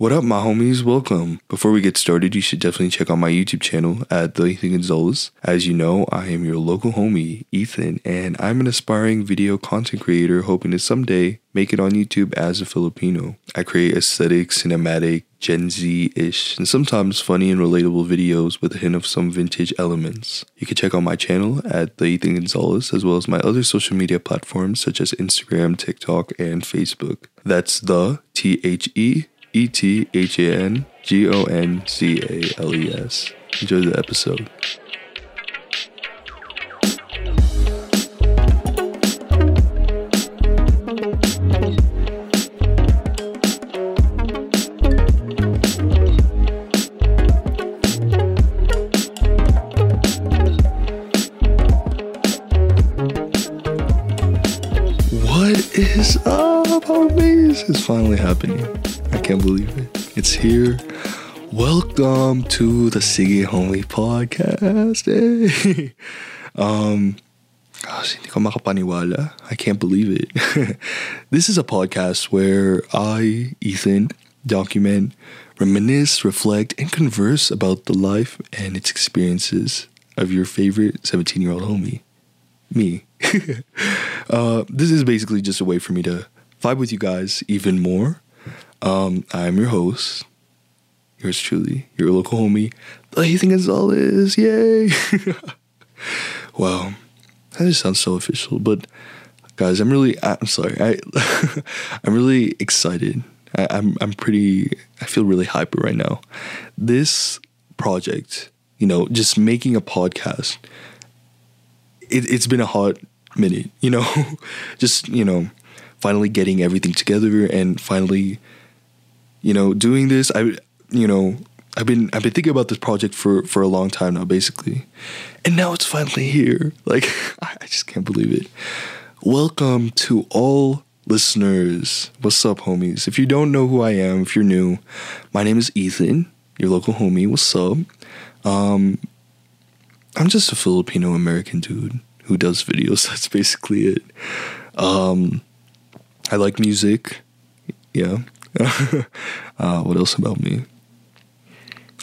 What up, my homies? Welcome. Before we get started, you should definitely check out my YouTube channel at The Ethan Gonzales. As you know, I am your local homie, Ethan, and I'm an aspiring video content creator hoping to someday make it on YouTube as a Filipino. I create aesthetic, cinematic, Gen Z ish, and sometimes funny and relatable videos with a hint of some vintage elements. You can check out my channel at The Ethan Gonzales as well as my other social media platforms such as Instagram, TikTok, and Facebook. That's the T H E E T H A N G O N Z A L E S. Enjoy the episode. Homies? is finally happening. I can't believe it. It's here. Welcome to the Sige Homie Podcast. Hey. Um. I can't believe it. this is a podcast where I, Ethan, document, reminisce, reflect, and converse about the life and its experiences of your favorite 17 year old homie, me. uh, this is basically just a way for me to vibe with you guys even more. Um, I'm your host, yours truly, your local homie, the Ethan Gonzales. Yay! wow, that just sounds so official. But guys, I'm really, I'm sorry, I, I'm really excited. I, I'm, I'm pretty, I feel really hyper right now. This project, you know, just making a podcast. It, it's been a hot minute, you know, just you know, finally getting everything together and finally you know, doing this, I, you know, I've been I've been thinking about this project for for a long time now, basically, and now it's finally here. Like I just can't believe it. Welcome to all listeners. What's up, homies? If you don't know who I am, if you're new, my name is Ethan, your local homie. What's up? Um, I'm just a Filipino American dude who does videos. That's basically it. Um, I like music. Yeah. uh, what else about me?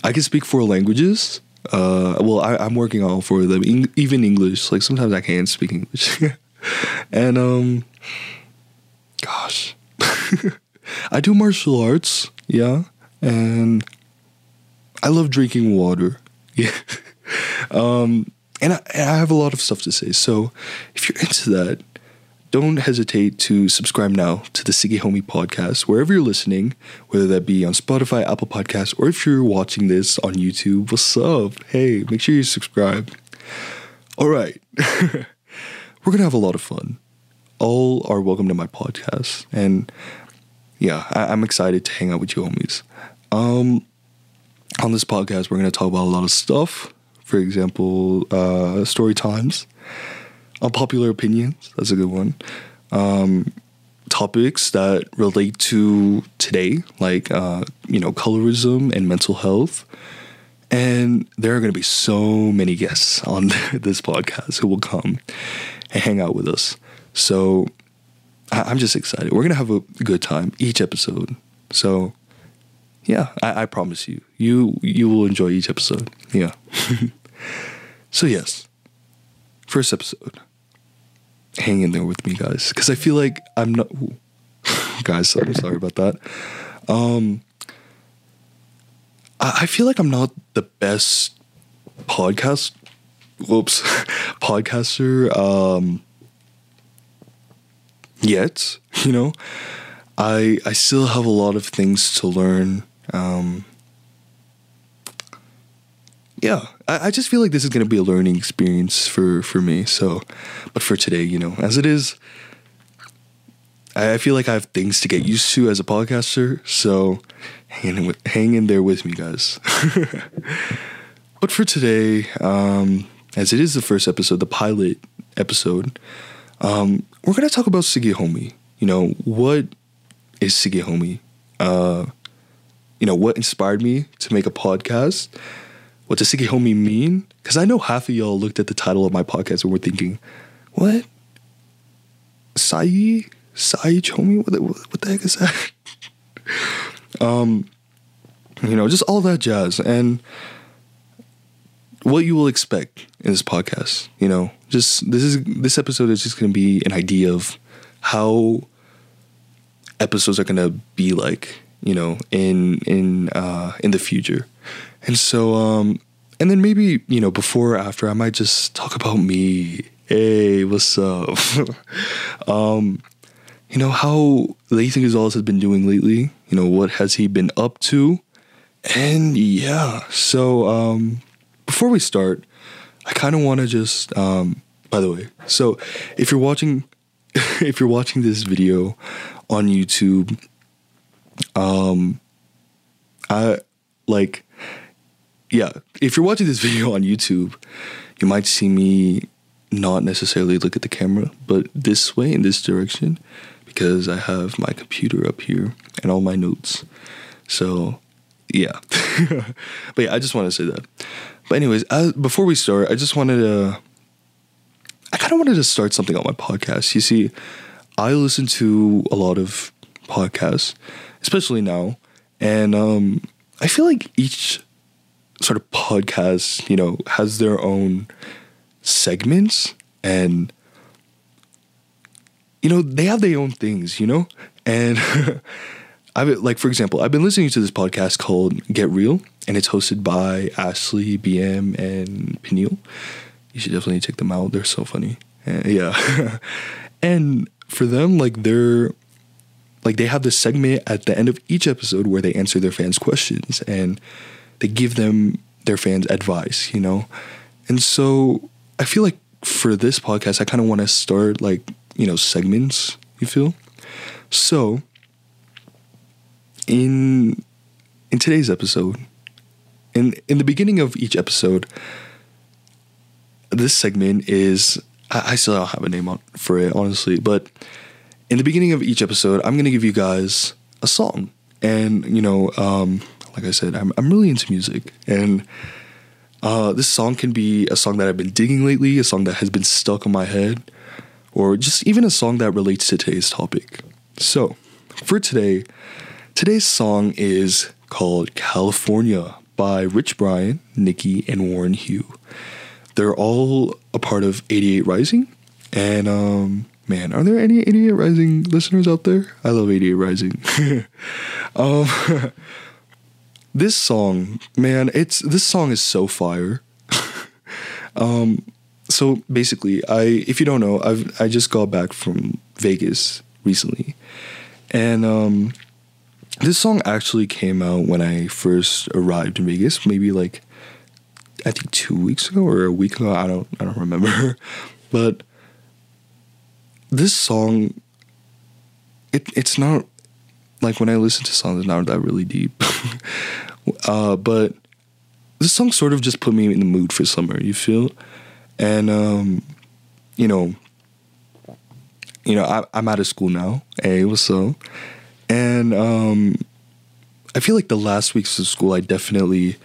I can speak four languages. Uh, well, I, I'm working on all four of them, Eng- even English. Like sometimes I can't speak English. and um, gosh, I do martial arts. Yeah, and I love drinking water. Yeah. um, and I, and I have a lot of stuff to say. So if you're into that, don't hesitate to subscribe now to the Sige Homie podcast wherever you're listening, whether that be on Spotify, Apple Podcasts, or if you're watching this on YouTube. What's up? Hey, make sure you subscribe. All right, we're gonna have a lot of fun. All are welcome to my podcast, and yeah, I- I'm excited to hang out with you homies. Um, on this podcast, we're gonna talk about a lot of stuff. For example, uh, story times unpopular opinions. That's a good one. Um, topics that relate to today, like uh, you know, colorism and mental health. And there are going to be so many guests on this podcast who will come and hang out with us. So I- I'm just excited. We're going to have a good time each episode. So yeah, I, I promise you, you you will enjoy each episode. Yeah. so yes, first episode hang in there with me, guys, because I feel like I'm not. ooh. guys, I'm sorry about that. Um, I, I feel like I'm not the best podcast. Whoops, podcaster. Um, yet, you know, I I still have a lot of things to learn. Um, yeah, I, I just feel like this is gonna be a learning experience for for me. So, but for today, you know, as it is, I, feel like I have things to get used to as a podcaster. So, hang in, with, hang in there with me, guys. but for today, um, as it is the first episode, the pilot episode, um, we're gonna talk about Sige Homie. You know, what is Sige Homie? Uh, you know, what inspired me to make a podcast? What does Sige Homie mean? Because I know half of y'all looked at the title of my podcast and were thinking, what? Sai? Sai Homie? What the, what the heck is that? um, you know, just all that jazz and what you will expect in this podcast. You know, just this is this episode is just going to be an idea of how episodes are going to be like, you know, in in uh in the future. And so um and then maybe, you know, before or after I might just talk about me. Hey, what's up? um you know how Lathan Gonzales has been doing lately. You know what has he been up to, and yeah. So um, before we start, I kind of want to just. Um, by the way, so if you're watching, if you're watching this video on YouTube, um, I like, yeah. If you're watching this video on YouTube, you might see me not necessarily look at the camera, but this way in this direction because I have my computer up here and all my notes. So, yeah. but yeah, I just want to say that. But anyways, I, before we start, I just wanted to I kind of wanted to start something on my podcast. You see, I listen to a lot of podcasts, especially now, and um, I feel like each sort of podcast, you know, has their own segments and you know, they have their own things, you know? And I've like for example, I've been listening to this podcast called Get Real, and it's hosted by Ashley, BM, and Peniel. You should definitely check them out. They're so funny. And, yeah. and for them, like they're like they have this segment at the end of each episode where they answer their fans' questions and they give them their fans advice, you know? And so I feel like for this podcast, I kind of want to start like you know, segments, you feel? So, in in today's episode, in in the beginning of each episode, this segment is I, I still don't have a name on for it, honestly, but in the beginning of each episode, I'm gonna give you guys a song. And, you know, um, like I said, I'm I'm really into music and uh, this song can be a song that I've been digging lately, a song that has been stuck in my head, or just even a song that relates to today's topic. So, for today, today's song is called California by Rich Brian, NIKI, and Warren Hue. They're all a part of 88 Rising. And um, man, are there any 88 Rising listeners out there? I love 88 Rising. um, this song, man, it's this song is so fire. um, so basically, I if you don't know, I've I just got back from Vegas recently, and um, this song actually came out when I first arrived in Vegas, maybe like I think two weeks ago or a week ago. I don't I don't remember, but this song, it it's not like when I listen to songs, it's not that really deep, uh, but this song sort of just put me in the mood for summer. You feel and um, you know, you know, I, I'm out of school now. Hey, what's up? And um, I feel like the last weeks of school, I definitely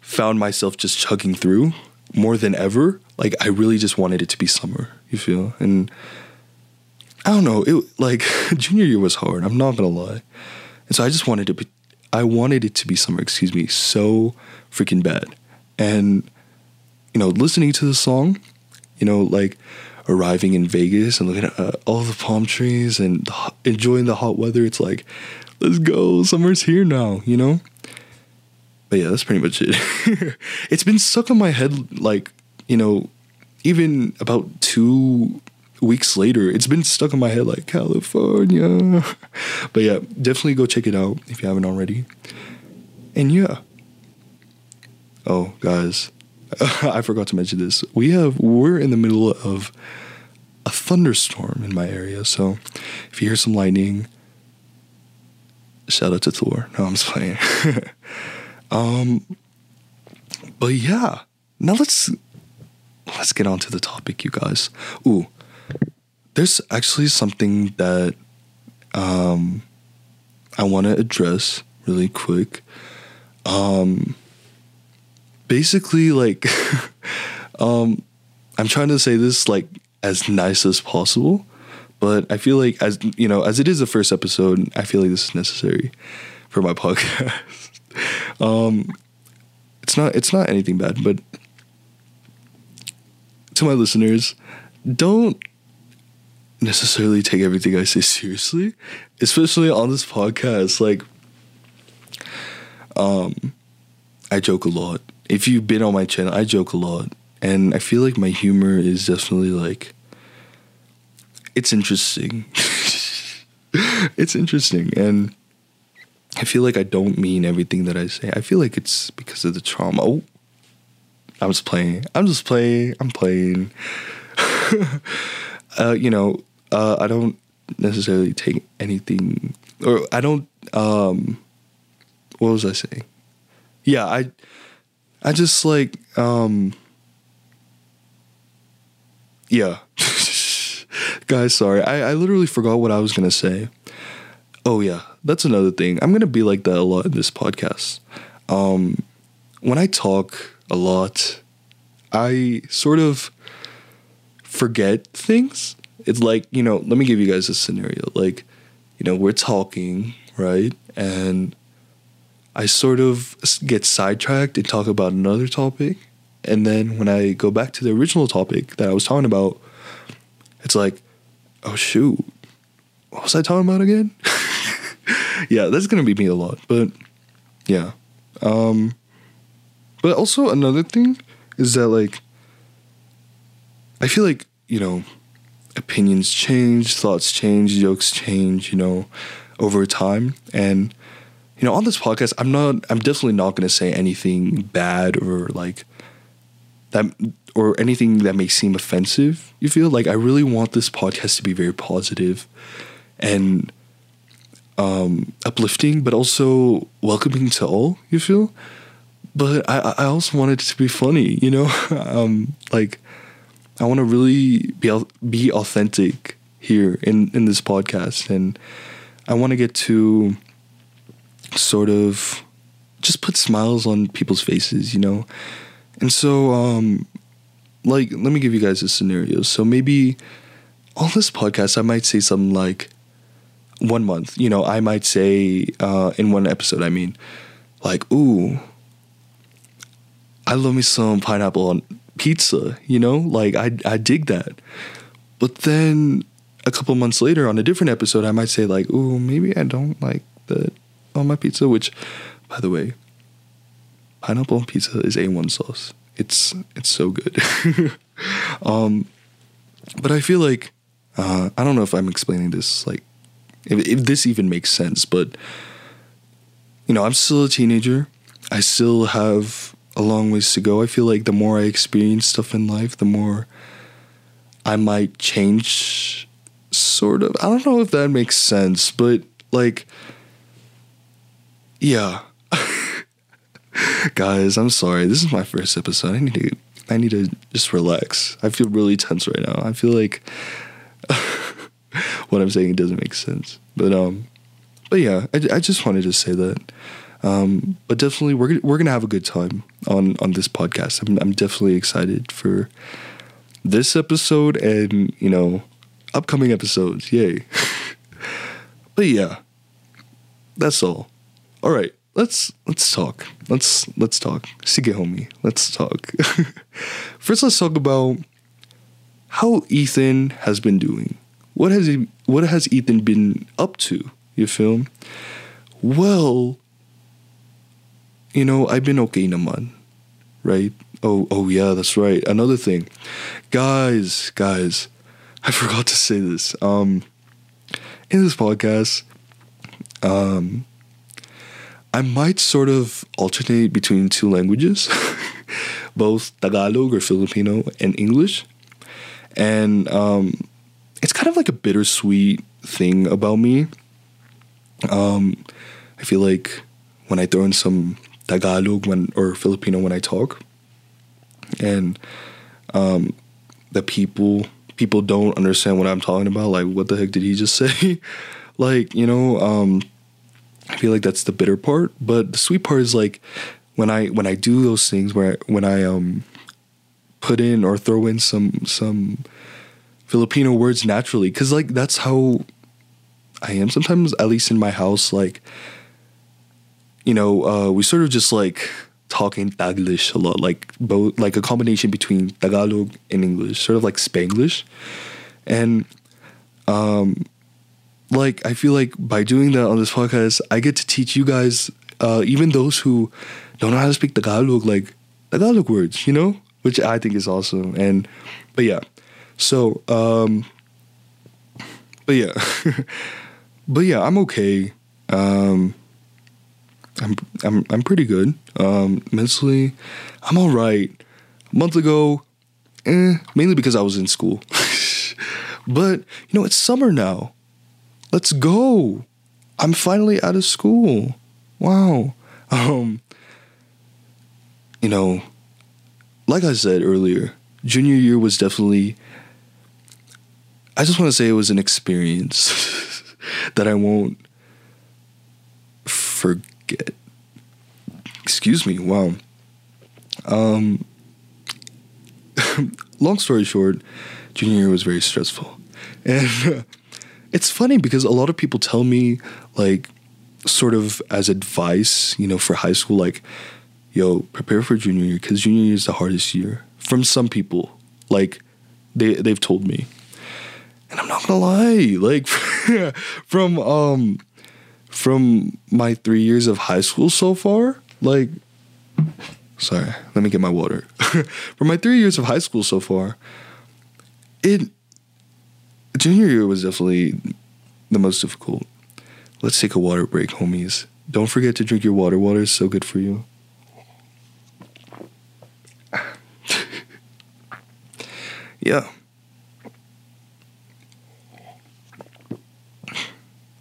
found myself just chugging through more than ever. Like I really just wanted it to be summer. You feel and. I don't know. It like junior year was hard. I'm not gonna lie, and so I just wanted to be. I wanted it to be summer. Excuse me, so freaking bad, and you know, listening to the song, you know, like arriving in Vegas and looking at uh, all the palm trees and enjoying the hot weather. It's like, let's go, summer's here now, you know? But yeah, that's pretty much it. it's been stuck in my head, like, you know, even about two weeks later, it's been stuck in my head like California. but yeah, definitely go check it out if you haven't already. And yeah. Oh, guys, I forgot to mention this. We have we're in the middle of a thunderstorm in my area, so if you hear some lightning, shout out to Thor. No, I'm just playing. um, but yeah, now let's let's get on to the topic, you guys. Ooh, there's actually something that um I want to address really quick. Um basically like um I'm trying to say this like as nice as possible, but I feel like as you know, as it is the first episode, I feel like this is necessary for my podcast. um, it's not it's not anything bad, but to my listeners, don't necessarily take everything I say seriously, especially on this podcast. Like, um, I joke a lot. If you've been on my channel, I joke a lot, and I feel like my humor is definitely like it's interesting. it's interesting, and I feel like I don't mean everything that I say. I feel like it's because of the trauma. Oh, I'm just playing. I'm just playing. I'm playing. uh, you know, uh, I don't necessarily take anything, or I don't. Um, what was I saying? Yeah, I, I just like, um, yeah. Guys, sorry. I, I literally forgot what I was gonna say. Oh yeah, that's another thing. I'm gonna be like that a lot in this podcast. Um, when I talk a lot, I sort of forget things. It's like, you know, let me give you guys a scenario. Like, you know, we're talking, right? And I sort of get sidetracked and talk about another topic. And then when I go back to the original topic that I was talking about, it's like, oh shoot, what was I talking about again? yeah, that's gonna be me a lot. But yeah. Um but also another thing is that like I feel like, you know, opinions change, thoughts change, jokes change, you know, over time. And, you know, on this podcast, I'm not, I'm definitely not going to say anything bad or like that, or anything that may seem offensive. You feel like I really want this podcast to be very positive and um, uplifting, but also welcoming to all, you feel? But I, I also want it to be funny, you know? um, like, I want to really be be authentic here in in this podcast, and I want to get to sort of just put smiles on people's faces, you know. And so, um, like, let me give you guys a scenario. So maybe on this podcast, I might say something like one month. You know, I might say uh, in one episode, I mean, like, ooh, I love me some pineapple on pizza, you know? Like I I dig that. But then a couple months later on a different episode I might say like, "Ooh, maybe I don't like that on my pizza," which by the way, pineapple on pizza is A1 sauce. It's it's so good. um but I feel like uh, I don't know if I'm explaining this like if, if this even makes sense, but you know, I'm still a teenager. I still have a long ways to go. I feel like the more I experience stuff in life, the more I might change sort of. I don't know if that makes sense, but like yeah. Guys, I'm sorry. This is my first episode. I need to I need to just relax. I feel really tense right now. I feel like what I'm saying doesn't make sense. But um but yeah, I, I just wanted to say that um, but definitely, we're we're gonna have a good time on on this podcast. I'm I'm definitely excited for this episode and you know upcoming episodes. Yay! but yeah, that's all. All right, let's let's talk. Let's let's talk. Sige homie, let's talk. First, let's talk about how Ethan has been doing. What has he? What has Ethan been up to? You feel? Well, you know, I've been okay naman. Right? Oh, oh yeah, that's right. Another thing. Guys, guys, I forgot to say this. Um in this podcast, um I might sort of alternate between two languages, both Tagalog or Filipino and English. And um it's kind of like a bittersweet thing about me. Um I feel like when I throw in some Tagalog when or Filipino when I talk, and um, the people people don't understand what I'm talking about. Like, what the heck did he just say? like, you know, um, I feel like that's the bitter part. But the sweet part is like when I when I do those things where when I um put in or throw in some some Filipino words naturally, because like that's how I am sometimes. At least in my house, like you know, uh, we sort of just like talking Taglish a lot, like both like a combination between Tagalog and English, sort of like Spanglish, and um, like I feel like by doing that on this podcast, I get to teach you guys, uh, even those who don't know how to speak Tagalog, like Tagalog words, you know, which I think is awesome. And but yeah, so um, but yeah, but yeah, I'm okay. Um, I'm I'm I'm pretty good. Um, mentally, I'm all right. A month ago, eh, mainly because I was in school. but you know, it's summer now. Let's go. I'm finally out of school. Wow. Um, you know, like I said earlier, junior year was definitely. I just want to say it was an experience that I won't forget. Excuse me. Wow. Um. long story short, junior year was very stressful, and it's funny because a lot of people tell me like, sort of as advice, you know, for high school, like, yo, prepare for junior year because junior year is the hardest year. From some people, like, they they've told me, and I'm not gonna lie, like, from um from my three years of high school so far, like, sorry, let me get my water. from my three years of high school so far, it, junior year was definitely the most difficult. Let's take a water break, homies. Don't forget to drink your water. Water is so good for you. yeah.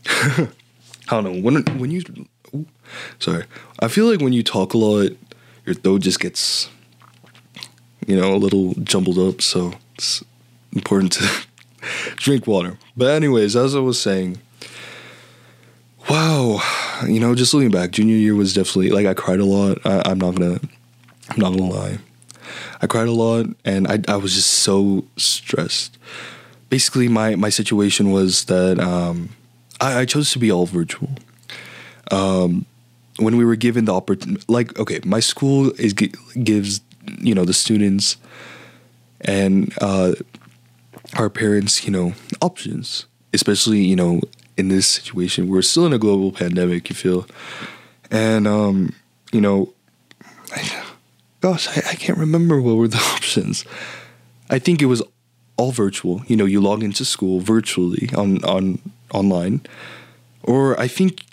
I don't know when when you. Sorry, I feel like when you talk a lot, your throat just gets, you know, a little jumbled up. So it's important to drink water. But anyways, as I was saying, wow, you know, just looking back, junior year was definitely like I cried a lot. I, I'm not gonna, I'm not gonna lie, I cried a lot, and I I was just so stressed. Basically, my my situation was that. Um, I, I chose to be all virtual. Um, when we were given the opportunity, like, okay, my school is gives you know the students and uh, our parents, you know, options. Especially, you know, in this situation, we're still in a global pandemic. You feel, and um, you know, I, gosh, I, I can't remember what were the options. I think it was all virtual. You know, you log into school virtually on on online. Or I think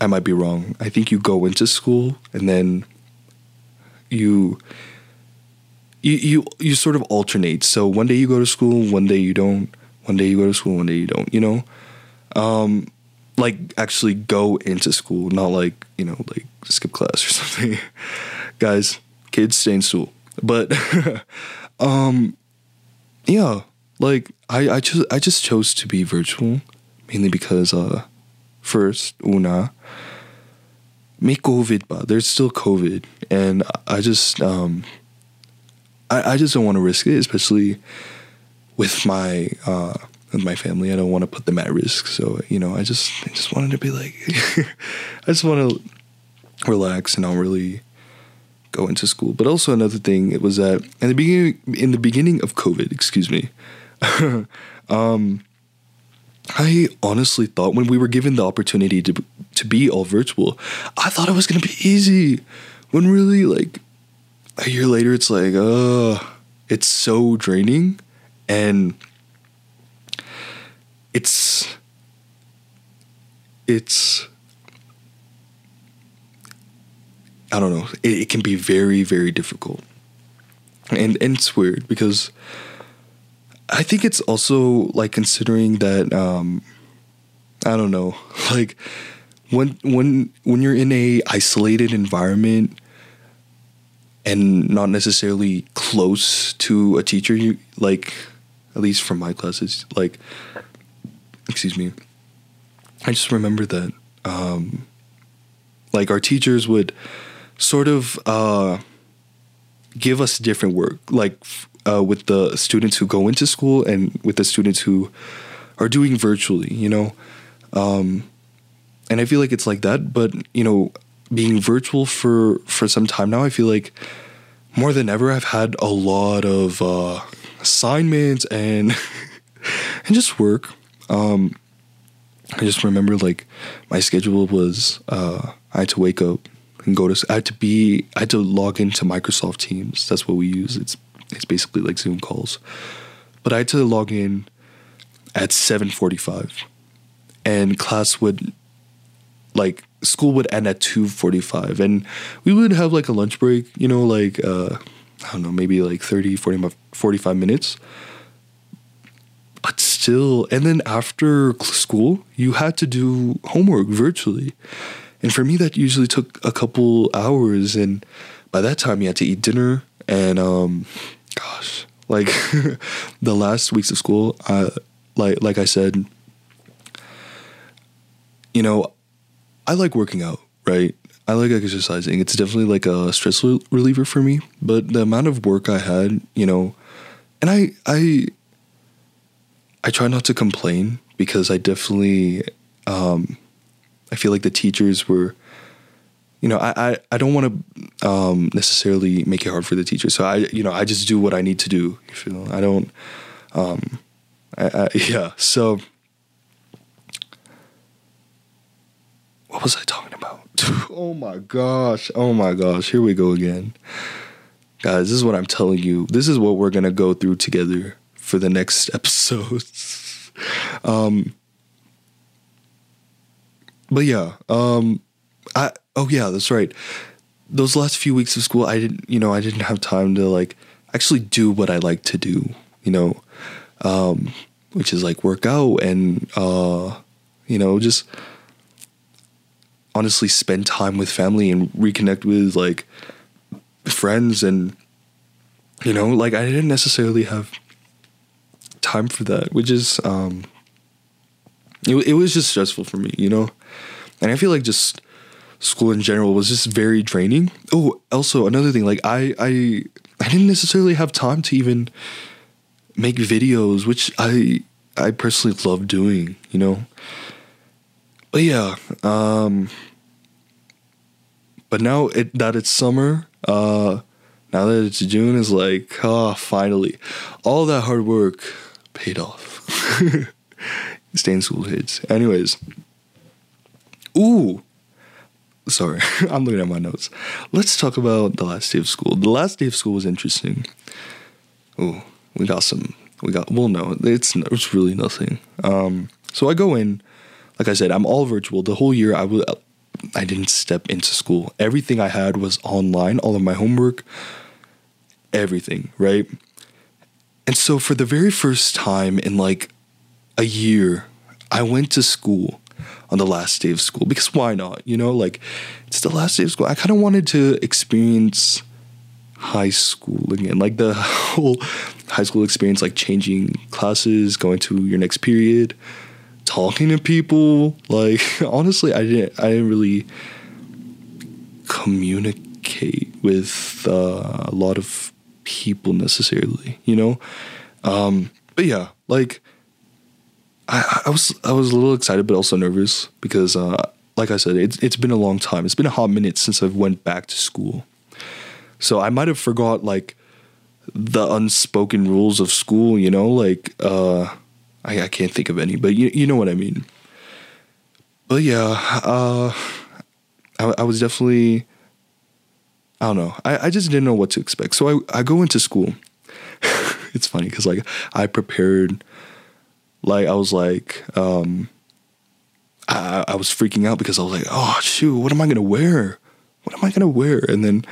I might be wrong. I think you go into school and then you you you you sort of alternate. So one day you go to school, one day you don't. One day you go to school, one day you don't. You know, um, like actually go into school, not like you know like skip class or something. Guys, kids stay in school, but um, yeah, like I I just I just chose to be virtual mainly because uh first una may COVID but there's still COVID and I just um I, I just don't want to risk it, especially with my uh with my family. I don't want to put them at risk. So, you know, I just I just wanted to be like I just want to relax and not really go into school. But also another thing it was that in the beginning in the beginning of COVID, excuse me, um, I honestly thought when we were given the opportunity to to be all virtual, I thought it was gonna be easy. When really, like a year later, it's like, uh, it's so draining, and it's it's I don't know. It, it can be very very difficult, and and it's weird because I think it's also like considering that um I don't know, like when when when you're in a isolated environment and not necessarily close to a teacher you like at least from my classes like excuse me I just remember that um like our teachers would sort of uh give us different work like uh, with the students who go into school and with the students who are doing virtually, you know. Um, and I feel like it's like that. But you know, being virtual for for some time now, I feel like more than ever, I've had a lot of uh, assignments and and just work. Um, I just remember like my schedule was uh, I had to wake up and go to. I had to be. I had to log into Microsoft Teams. That's what we use. It's it's basically like Zoom calls, but I had to log in at seven forty five, and class would like school would end at 2.45 and we would have like a lunch break you know like uh, i don't know maybe like 30 40, 45 minutes. But still and then after school you had to do homework virtually. And for me that usually took a couple hours and by that time you had to eat dinner and um gosh like the last weeks of school like like i said you know I like working out, right? I like exercising. It's definitely like a stress reliever for me. But the amount of work I had, you know, and I I I try not to complain because I definitely um, I feel like the teachers were you know, I, I, I don't want to um, necessarily make it hard for the teacher. So I, you know, I just do what I need to do. You feel? I don't, um, I, I, yeah. So what was I talking about? oh my gosh. Oh my gosh. Here we go again. Guys, this is what I'm telling you. This is what we're going to go through together for the next episodes. um But yeah, um I oh yeah, that's right. Those last few weeks of school, I didn't, you know, I didn't have time to like actually do what I like to do, you know, um which is like work out and uh you know, just honestly spend time with family and reconnect with like friends and you know like i didn't necessarily have time for that which is um it, it was just stressful for me you know and i feel like just school in general was just very draining oh also another thing like i i i didn't necessarily have time to even make videos which i i personally love doing you know but yeah, um, but now it, that it's summer, uh, now that it's June, is like, ah, oh, finally, all that hard work paid off. Stay in school kids. Anyways, ooh, sorry, I'm looking at my notes. Let's talk about the last day of school. The last day of school was interesting. Oh, we got some. We got. Well, no, it's it's really nothing. Um, so I go in like I said, I'm all virtual. The whole year I was I didn't step into school. Everything I had was online, all of my homework, everything, right? And so for the very first time in like a year, I went to school on the last day of school because why not? You know, like it's the last day of school. I kind of wanted to experience high school again, like the whole high school experience, like changing classes, going to your next period, talking to people. Like honestly, I didn't I didn't really communicate with uh, a lot of people necessarily, you know. Um, but yeah, like I, I was I was a little excited, but also nervous because, uh, like I said, it's it's been a long time. It's been a hot minute since I went back to school, so I might have forgot like the unspoken rules of school. You know, like uh, I, I can't think of any, but you you know what I mean. But yeah, uh, I, I was definitely I don't know. I, I just didn't know what to expect. So I, I go into school. it's funny because like I prepared like I was like um I, I was freaking out because I was like, oh shoot, what am I gonna wear? What am I gonna wear? And then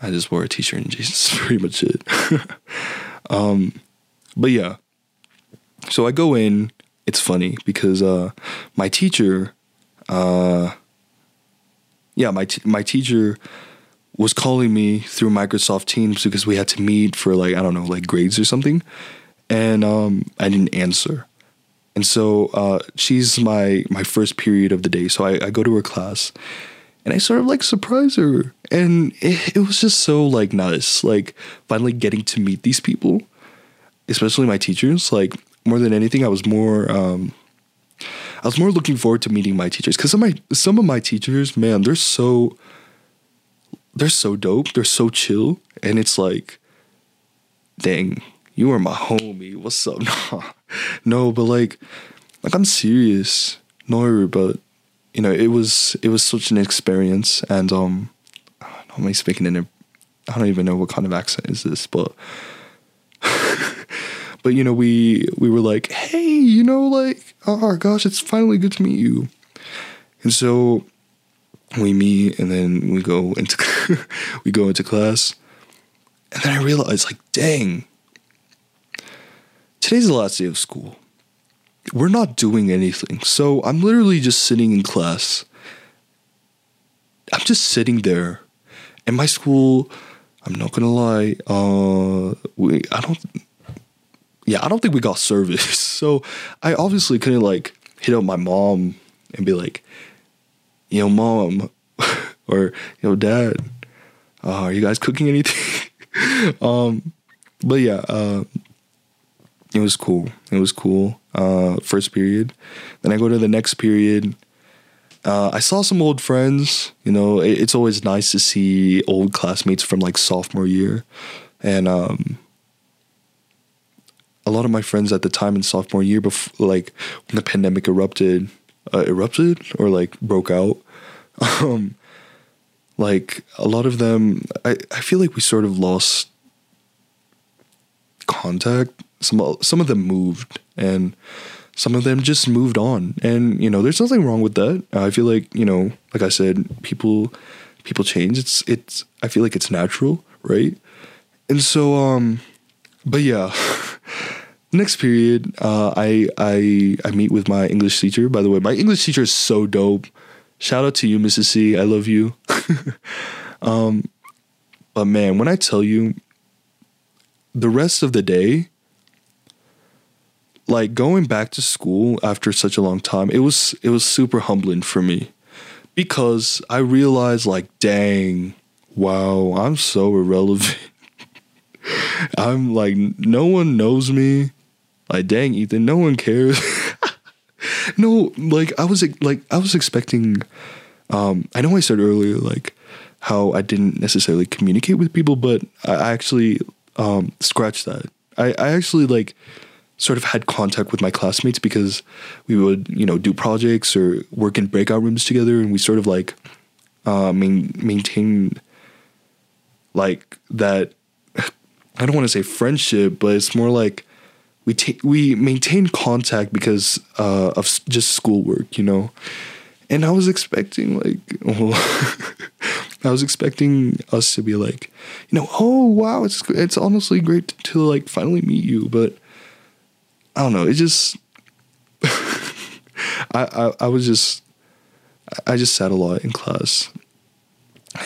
I just wore a t-shirt and jeans. Pretty much it. um, but yeah, so I go in. It's funny because uh, my teacher, uh, yeah, my t- my teacher was calling me through Microsoft Teams because we had to meet for like I don't know, like grades or something, and um, I didn't answer. And so uh, she's my my first period of the day. So I, I go to her class, and I sort of like surprise her, and it, it was just so like nice, like finally getting to meet these people, especially my teachers. Like more than anything, I was more um, I was more looking forward to meeting my teachers because some of my some of my teachers, man, they're so they're so dope. They're so chill, and it's like, dang, you are my homie. What's up? no, but like, like I'm serious. No, but you know, it was it was such an experience, and um, I'm speaking in a, I don't even know what kind of accent is this, but. but you know we we were like hey you know like oh gosh it's finally good to meet you and so we meet and then we go into we go into class and then i realized like dang today's the last day of school. We're not doing anything. So i'm literally just sitting in class. I'm just sitting there. And my school i'm not gonna lie uh we i don't yeah i don't think we got service. So i obviously couldn't like hit up my mom and be like you know, mom or you know, dad uh, are you guys cooking anything? Um but yeah uh it was cool it was cool uh first period then i go to the next period uh, I saw some old friends. You know, it, it's always nice to see old classmates from like sophomore year, and um, a lot of my friends at the time in sophomore year, before like when the pandemic erupted, uh, erupted or like broke out. Um, like a lot of them, I, I feel like we sort of lost contact. Some some of them moved, and some of them just moved on. And you know, there's nothing wrong with that. I feel like you know, like I said, people people change. It's it's. I feel like it's natural, right? And so, um, but yeah. next period, uh, I I I meet with my English teacher. By the way, my English teacher is so dope. Shout out to you, Mrs. C. I love you. um, but man, when I tell you, the rest of the day, like going back to school after such a long time, it was it was super humbling for me because I realized like, dang, wow, I'm so irrelevant. I'm like, no one knows me. Like, dang, Ethan, no one cares. no, like I was like I was expecting. Um, I know I said earlier like how I didn't necessarily communicate with people, but I actually um, scratched that. I, I actually like sort of had contact with my classmates because we would you know do projects or work in breakout rooms together, and we sort of like uh, main, maintain like that. I don't want to say friendship, but it's more like we take we maintain contact because uh, of just schoolwork, you know. And I was expecting like, I was expecting us to be like, you know, oh wow, it's it's honestly great to like finally meet you, but I don't know, it just, I, I I was just, I just sat a lot in class,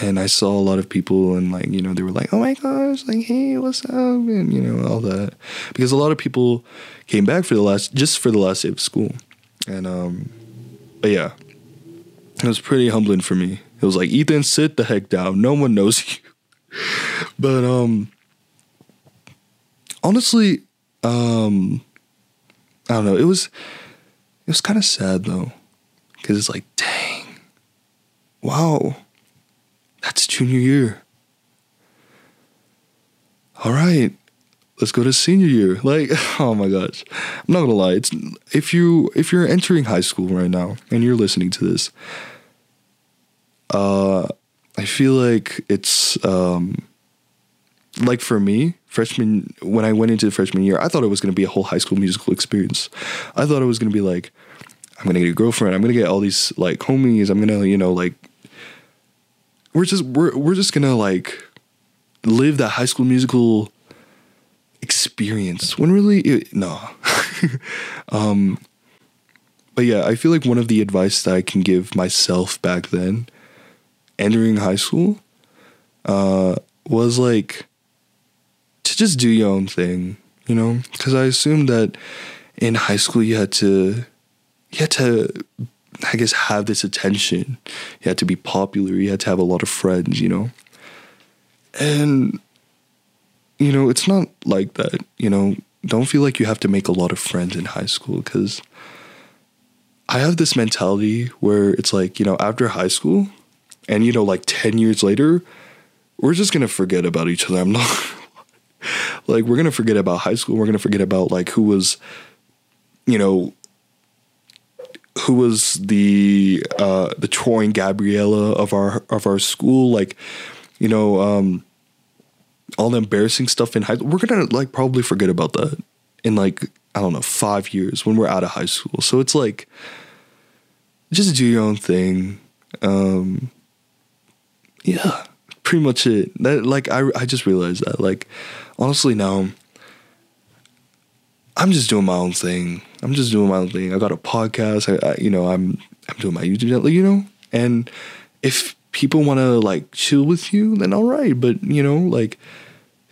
and I saw a lot of people and like you know they were like oh my gosh like hey what's up? And you know all that. Because a lot of people came back for the last just for the last day of school. And um but yeah it was pretty humbling for me. It was like Ethan sit the heck down. No one knows you. But um honestly um I don't know it was it was kind of sad though because it's like dang wow that's junior year. All right, let's go to senior year. Like, oh my gosh, I'm not gonna lie. It's if you if you're entering high school right now and you're listening to this, uh, I feel like it's um, like for me, freshman when I went into the freshman year, I thought it was gonna be a whole high school musical experience. I thought it was gonna be like, I'm gonna get a girlfriend. I'm gonna get all these like homies. I'm gonna you know like we're just we're we're just gonna like live that high school musical experience when really it, no um but yeah i feel like one of the advice that i can give myself back then entering high school uh was like to just do your own thing you know because i assumed that in high school you had to you had to I guess, have this attention. You had to be popular. You had to have a lot of friends, you know? And, you know, it's not like that, you know? Don't feel like you have to make a lot of friends in high school because I have this mentality where it's like, you know, after high school and, you know, like 10 years later, we're just to forget about each other. I'm not like, we're to forget about high school. We're to forget about like who was, you know, who was the uh the Troy and Gabriella of our of our school. Like you know um all the embarrassing stuff in high school. We're gonna like probably forget about that in like I don't know five years when we're out of high school. So it's like just do your own thing. Um yeah pretty much it. That like I I just realized that like honestly now I'm just doing my own thing. I'm just doing my own thing. I got a podcast. I, I you know, I'm I'm doing my YouTube you know. And if people want to like chill with you, then all right. But you know, like,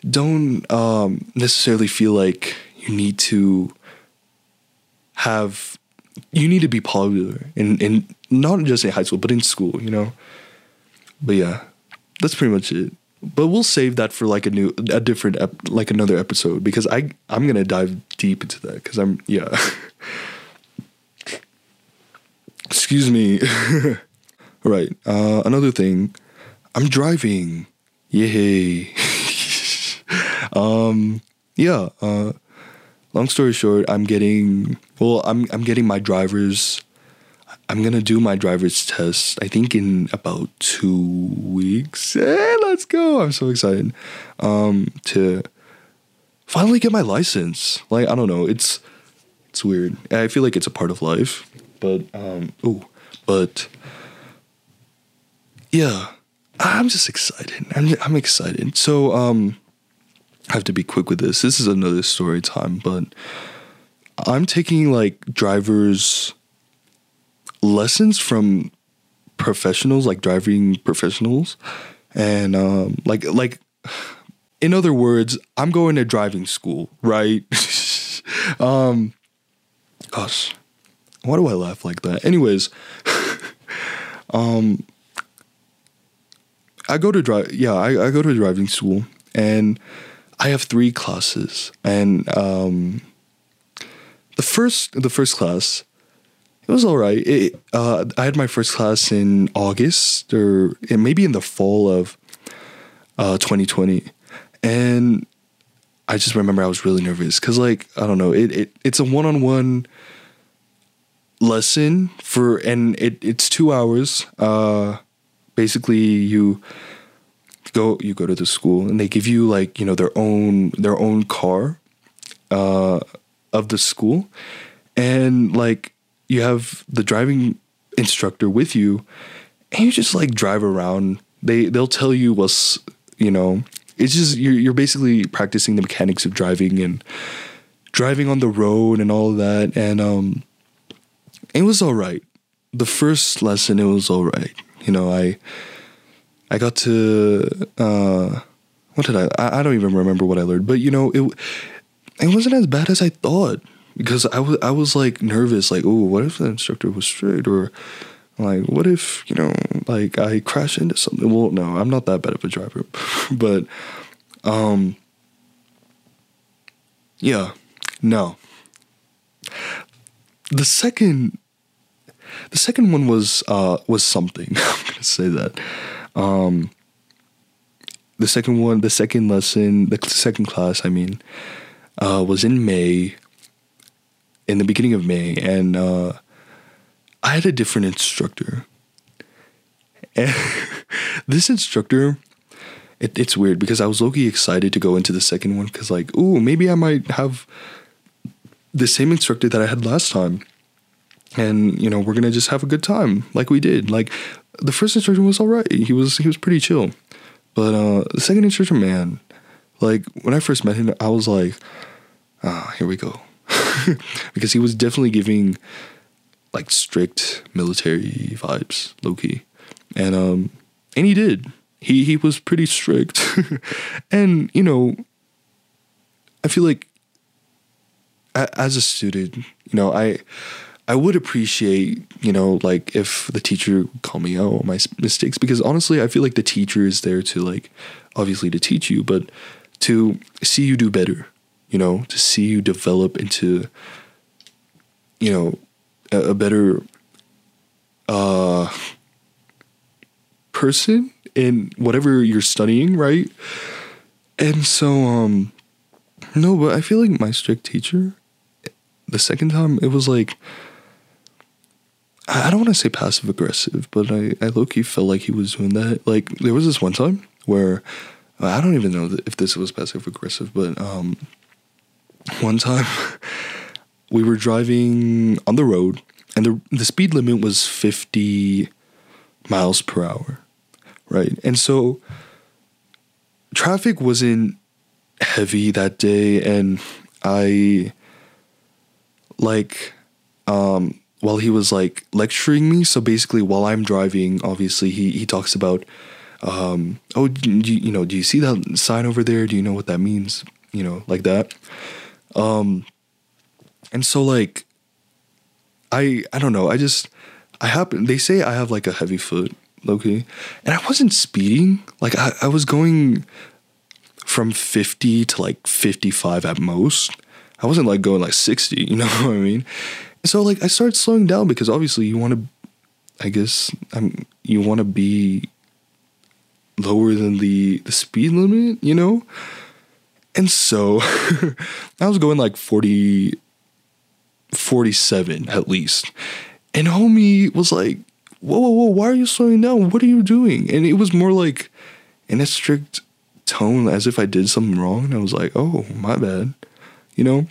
don't um, necessarily feel like you need to have. You need to be popular in in not just in high school, but in school. You know. But yeah, that's pretty much it but we'll save that for like a new a different ep- like another episode because i i'm gonna dive deep into that because i'm yeah. Excuse me. Right uh another thing. I'm driving. Yay. Um yeah uh long story short i'm getting well i'm i'm getting my driver's I'm gonna do my driver's test. I think in about two weeks. Hey, let's go! I'm so excited um, to finally get my license. Like I don't know, it's it's weird. I feel like it's a part of life, but um, oh, but yeah, I'm just excited. I'm I'm excited. So um, I have to be quick with this. This is another story time, but I'm taking like drivers lessons from professionals, like driving professionals, and um, like like in other words, I'm going to driving school, right? um, gosh, why do I laugh like that? Anyways, um, I go to drive. Yeah, I, I go to driving school, and I have three classes, and um, the first the first class it was all right. It, uh, I had my first class in August or maybe in the fall of uh, 2020, and I just remember I was really nervous because, like, I don't know, it, it it's a one on one lesson for, and it it's two hours. Uh, basically, you go you go to the school and they give you like you know their own their own car uh, of the school, and like you have the driving instructor with you and you just like drive around. They they'll tell you what's you know it's just you're, you're basically practicing the mechanics of driving and driving on the road and all that and um it was all right. The first lesson it was all right. You know i i got to uh what did i i, I don't even remember what i learned but you know it it wasn't as bad as i thought because I was I was like nervous, like, oh, what if the instructor was strict, or like, what if you know, like I crash into something? Well, no, I'm not that bad of a driver, but um, yeah, no. The second, the second one was uh was something. I'm gonna say that. Um, the second one, the second lesson, the second class, I mean, uh, was in May in the beginning of May, and uh, I had a different instructor. And this instructor, it, it's weird because I was low excited to go into the second one because, like, ooh, maybe I might have the same instructor that I had last time. And you know we're gonna just have a good time like we did. Like the first instructor was all right. He was he was pretty chill, but uh, the second instructor, man, like when I first met him, I was like, ah, here we go. because he was definitely giving like strict military vibes, low key, and um, and he did. He he was pretty strict, and you know, I feel like as a student, you know, I I would appreciate, you know, like if the teacher would call me out on my mistakes. Because honestly, I feel like the teacher is there to like obviously to teach you, but to see you do better you know, to see you develop into, you know, a, a better uh person in whatever you're studying, right? And so um no, but I feel like my strict teacher the second time it was like I don't want to say passive aggressive, but I, I low key felt like he was doing that. Like there was this one time where I don't even know if this was passive aggressive, but um, one time we were driving on the road and the the speed limit was 50 miles per hour, right? And so traffic wasn't heavy that day and I like um while he was like lecturing me. So basically, while I'm driving, obviously he he talks about, um, oh, you, you know, do you see that sign over there? Do you know what that means? You know, like that. Um, and so like, I I don't know. I just I happen. They say I have like a heavy foot, Loki, and I wasn't speeding. Like I I was going from 50 to like 55 at most. I wasn't like going like 60, you know what I mean? So like I started slowing down because obviously you want to, I guess I'm you want to be lower than the the speed limit, you know. And so I was going like 40, 47 at least, and homie was like, "Whoa, whoa, whoa! Why are you slowing down? What are you doing?" And it was more like in a strict tone, as if I did something wrong. And I was like, "Oh, my bad," you know.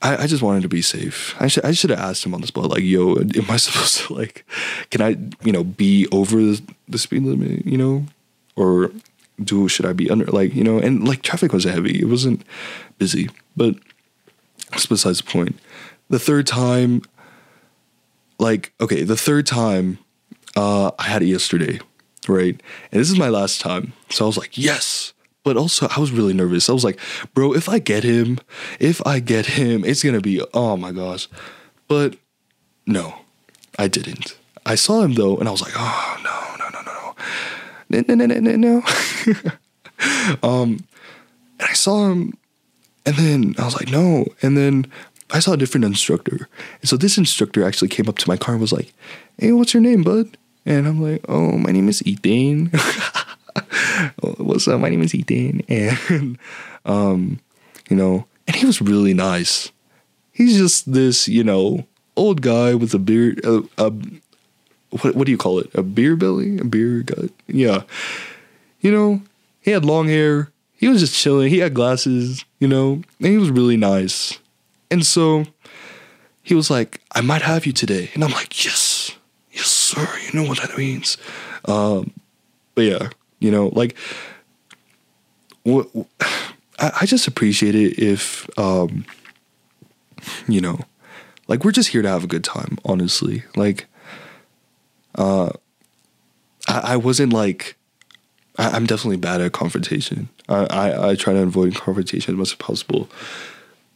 I, I just wanted to be safe. I should I should have asked him on the spot, like, yo, am I supposed to like can I, you know, be over the, the speed limit, you know? Or do should I be under like, you know, and like traffic was heavy. It wasn't busy. But that's besides the point. The third time, like, okay, the third time, uh, I had it yesterday, right? And this is my last time. So I was like, yes but also I was really nervous. I was like, bro, if I get him, if I get him, it's gonna be oh my gosh. But no, I didn't. I saw him though, and I was like, oh no, no, no, no, no, no, um, and I saw him, and then I was like, no, and then I saw a different instructor, and so this instructor actually came up to my car and was like, hey, what's your name, bud? And I'm like, oh, my name is Ethan. what's up? My name is Ethan. And, um, you know, and he was really nice. He's just this, you know, old guy with a beard, what, what do you call it? A beer belly? A beer gut? Yeah. You know, he had long hair. He was just chilling. He had glasses, you know, and he was really nice. And so he was like, I might have you today. And I'm like, yes, yes, sir. You know what that means. Um, but yeah, you know, like what I, just appreciate it if um you know, like we're just here to have a good time, honestly. Like uh I, I wasn't like I, am definitely bad at confrontation. I, I, I try to avoid confrontation as much as possible.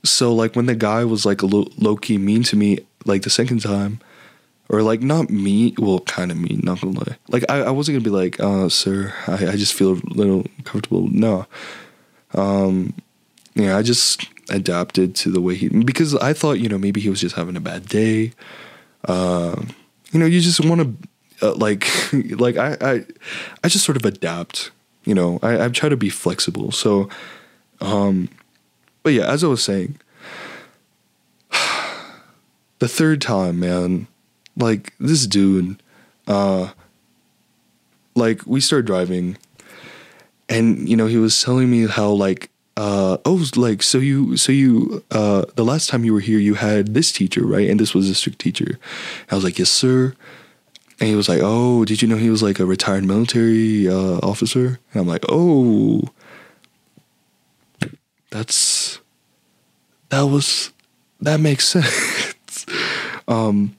So like when the guy was like low, low key mean to me like the second time, or like not me well kind of mean not gonna lie like i, I wasn't gonna be like uh sir I, I just feel a little comfortable no um yeah i just adapted to the way he because i thought you know maybe he was just having a bad day uh, you know you just want to uh, like like I, I i just sort of adapt you know? I i try to be flexible. So um but yeah as i was saying the third time man like this dude uh like we started driving and you know he was telling me how like uh oh like so you so you uh the last time you were here you had this teacher right? And this was a strict teacher. I was like yes sir and he was like oh did you know he was like a retired military uh officer and i'm like oh that's that was that makes sense um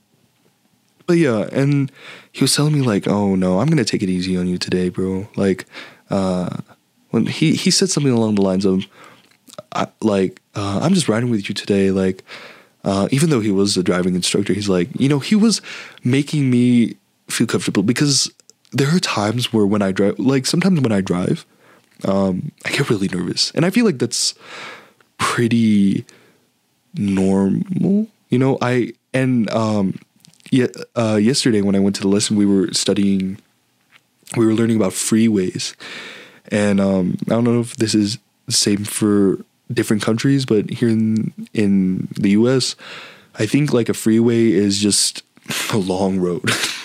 but yeah, and he was telling me like, "Oh no, I'm gonna take it easy on you today, bro." Like, uh, when he he said something along the lines of, I, "Like, uh, I'm just riding with you today." Like, uh, even though he was a driving instructor, he's like, you know, he was making me feel comfortable because there are times where when I drive, like sometimes when I drive, um, I get really nervous, and I feel like that's pretty normal. You know, I and um, yeah, uh, yesterday when I went to the lesson, we were studying, we were learning about freeways, and um, I don't know if this is the same for different countries, but here in in the U.S., I think like a freeway is just a long road.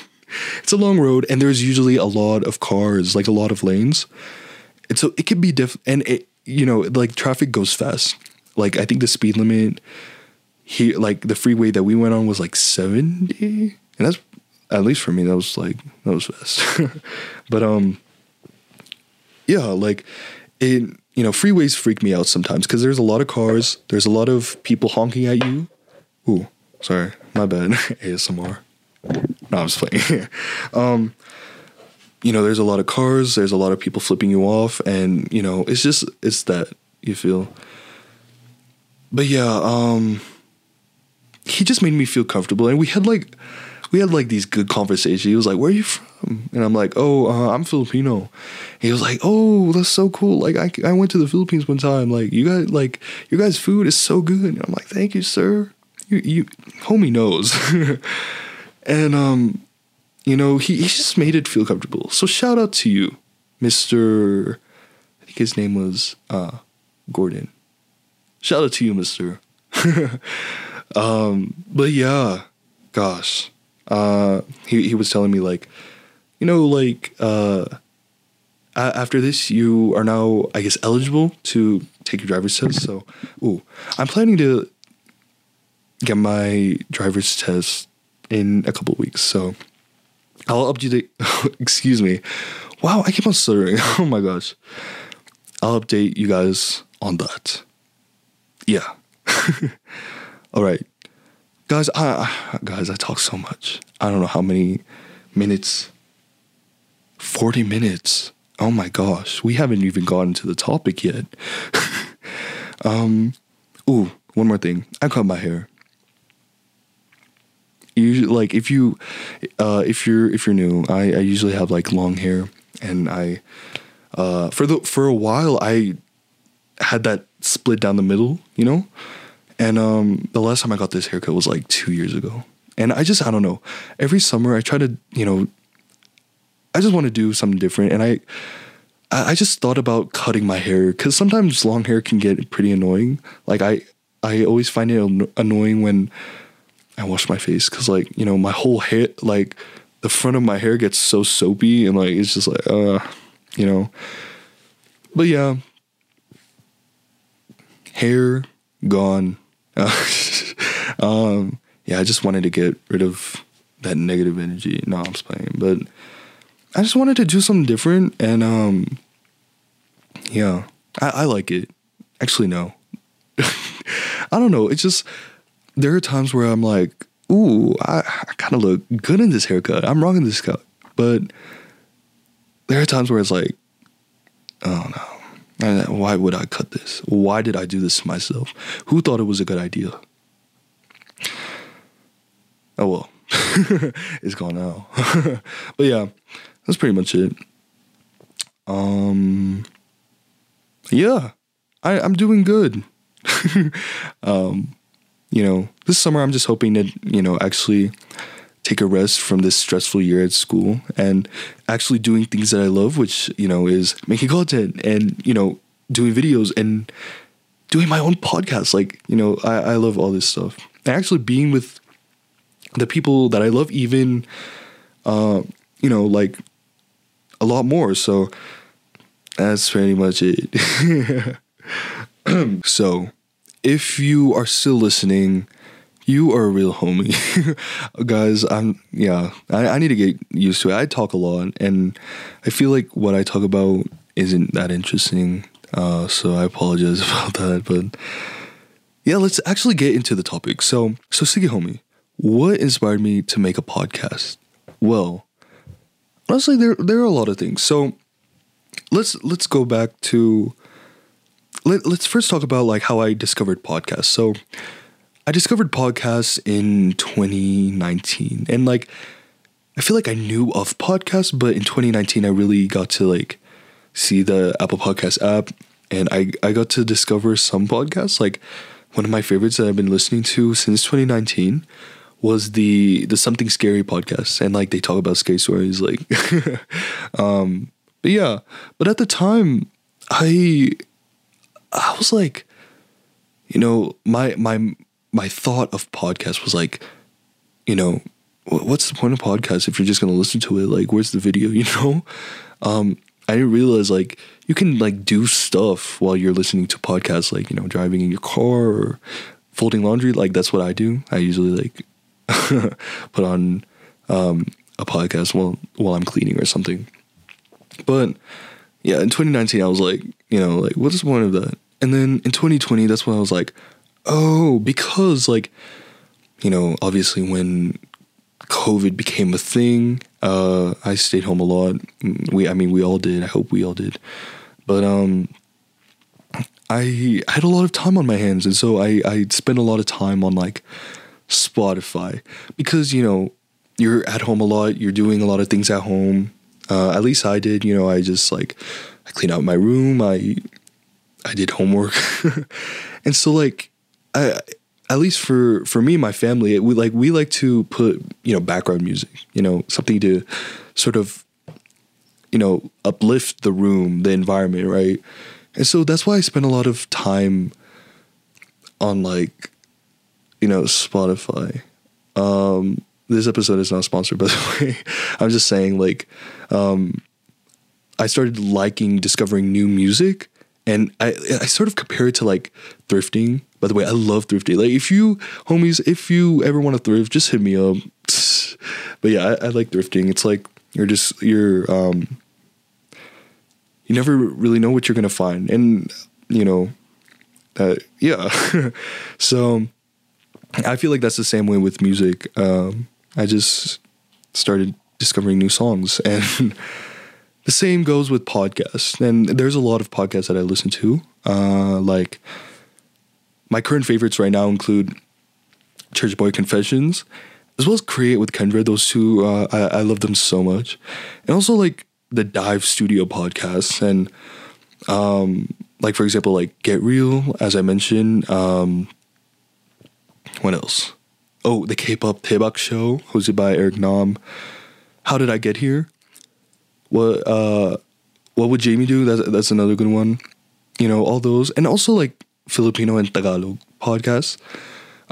it's a long road, and there's usually a lot of cars, like a lot of lanes. And so it can be diff, and it you know like traffic goes fast. Like I think the speed limit here, like the freeway that we went on was like seventy, and that's at least for me that was like that was fast. but um, yeah, like it you know freeways freak me out sometimes because there's a lot of cars, there's a lot of people honking at you. Ooh, sorry, my bad. ASMR. No, I'm just playing. um, you know, there's a lot of cars, there's a lot of people flipping you off, and you know, it's just it's that you feel. But yeah, um, he just made me feel comfortable, and we had like we had like these good conversations. He was like, "Where are you from?" And I'm like, "Oh, uh, I'm Filipino." He was like, "Oh, that's so cool! Like, I, I went to the Philippines one time. Like, you guys like your guys' food is so good." And I'm like, "Thank you, sir. You, you homie knows." and um, you know, he, he just made it feel comfortable. So shout out to you, Mister. I think his name was uh, Gordon. Shout out to you, Mister. um, but yeah, gosh, uh, he he was telling me like, you know, like uh, after this, you are now, I guess, eligible to take your driver's test. So, ooh, I'm planning to get my driver's test in a couple weeks. So I'll update. excuse me. Wow, I keep on stuttering. oh my gosh. I'll update you guys on that. Yeah. All right, guys. I guys, I talk so much. I don't know how many minutes. Forty minutes. Oh my gosh, we haven't even gotten to the topic yet. um, ooh, one more thing. I cut my hair usually like if you uh, if you're if you're new I, I usually have like long hair and i uh, for the for a while i had that split down the middle you know? And um, the last time i got this haircut was like two years ago. And i just i don't know. Every summer i try to you know i just want to do something different and i i just thought about cutting my hair because sometimes long hair can get pretty annoying. Like i i always find it annoying when I wash my face because like you know my whole hair like the front of my hair gets so soapy and like it's just like uh you know. But yeah. Hair gone. Um yeah I just wanted to get rid of that negative energy. No I'm just playing but I just wanted to do something different and um yeah. I, I like it. Actually no. I don't know. It's just there are times where I'm like, ooh, I, I kind of look good in this haircut. I'm rocking this cut. But there are times where it's like, oh no, why would I cut this? Why did I do this to myself? Who thought it was a good idea? Oh well, it's gone now. but yeah, that's pretty much it. Um, yeah, I, I'm doing good. um, you know, this summer I'm just hoping to, you know, actually take a rest from this stressful year at school and actually doing things that I love, which, you know, is making content and, you know, doing videos and doing my own podcast. Like, you know, I, I love all this stuff. And actually being with the people that I love even uh, you know, like a lot more. So that's pretty much it. so if you are still listening, you are a real homie. Guys, I'm, yeah, I, I need to get used to it. I talk a lot, and I feel like what I talk about isn't that interesting. Uh, so I apologize about that. But yeah, let's actually get into the topic. So, so Sige Homie, what inspired me to make a podcast? Well, honestly, there there are a lot of things. So let's let's go back to let, us first talk about like how I discovered podcasts. So I discovered podcasts in 2019 and like I feel like I knew of podcasts, but in 2019 I really got to like see the Apple Podcast app and I I got to discover some podcasts like one of my favorites that I've been listening to since 2019 was the the something scary podcast and like they talk about scary stories like um but yeah but at the time i i was like you know my my my thought of podcast was like you know what's the point of podcast if you're just to listen to it? Like where's the video you know? Um i didn't realize like you can like do stuff while you're listening to podcasts like you know driving in your car or folding laundry. Like that's what i do. I usually like put on um, a podcast while while I'm cleaning or something. But yeah, in 2019, I was like, you know, like what's the point of that? And then in 2020, that's when I was like, oh, because like, you know, obviously when COVID became a thing, uh, I stayed home a lot. We, I mean, we all did. I hope we all did. But um, I had a lot of time on my hands, and so I I spent a lot of time on like Spotify because you know you're at home a lot, you're doing a lot of things at home. Uh, at least I did. You know, I just like I clean out my room. I I did homework, and so like I at least for for me and my family, we like we like to put you know background music. You know, something to sort of you know uplift the room, the environment, right? And so that's why I spend a lot of time on like you know, Spotify. Um, this episode is not sponsored, by the way. I'm just saying, like, um, I started liking discovering new music, and I I sort of compare it to like thrifting. By the way, I love thrifting. Like, if you homies, if you ever want to thrift, just hit me up. But yeah, I, I like thrifting. It's like you're just you're um, you never really know what you're gonna find, and you know, uh, yeah. so I feel like that's the same way with music. Um, I just started discovering new songs, and the same goes with podcasts. And there's a lot of podcasts that I listen to. Uh, like my current favorites right now include Church Boy Confessions, as well as Create with Kendra. Those two, uh, I, I love them so much, and also like the Dive Studio podcasts and um, like for example, like Get Real, as I mentioned. Um, what else? Oh, the K-pop Daebak show, hosted by Eric Nam. How did I get here? What uh, what would Jamie do? That's that's another good one. You know, all those, and also like Filipino and Tagalog podcasts.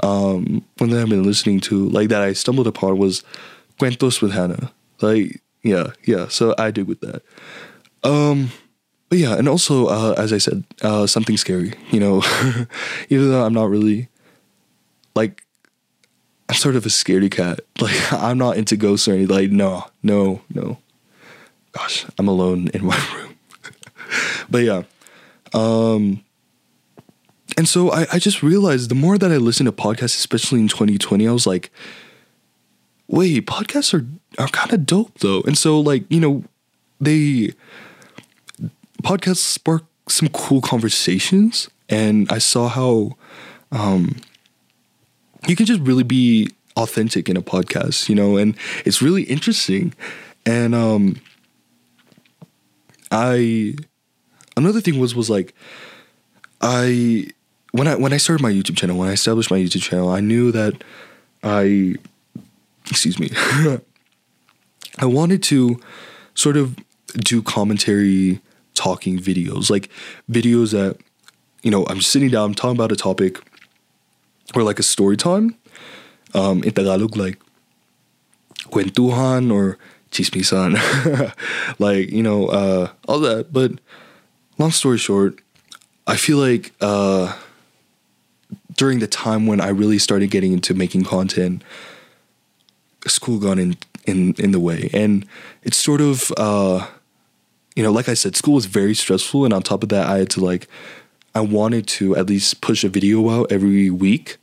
Um, one that I've been listening to, like that I stumbled upon was Cuentos with Hannah. Like, yeah, yeah. So I dig with that. Um, but yeah, and also uh, as I said, uh, something scary. You know, even though I'm not really like I'm sort of a scaredy cat. Like I'm not into ghosts or anything. Like no, no, no. Gosh, I'm alone in my room. but yeah. Um and so I, I just realized the more that I listened to podcasts, especially in 2020, I was like, wait, podcasts are are kind of dope though. And so like, you know, they podcasts spark some cool conversations and I saw how um you can just really be authentic in a podcast, you know, and it's really interesting. And um I another thing was was like I when I when I started my YouTube channel, when I established my YouTube channel, I knew that I excuse me. I wanted to sort of do commentary talking videos, like videos that you know, I'm sitting down, I'm talking about a topic or like a story time. Um, in Tagalog, like kwentuhan or chismisan, like you know uh, all that. But long story short, I feel like uh, during the time when I really started getting into making content, school got in in in the way, and it's sort of uh, you know, like I said, school was very stressful, and on top of that, I had to like I wanted to at least push a video out every week.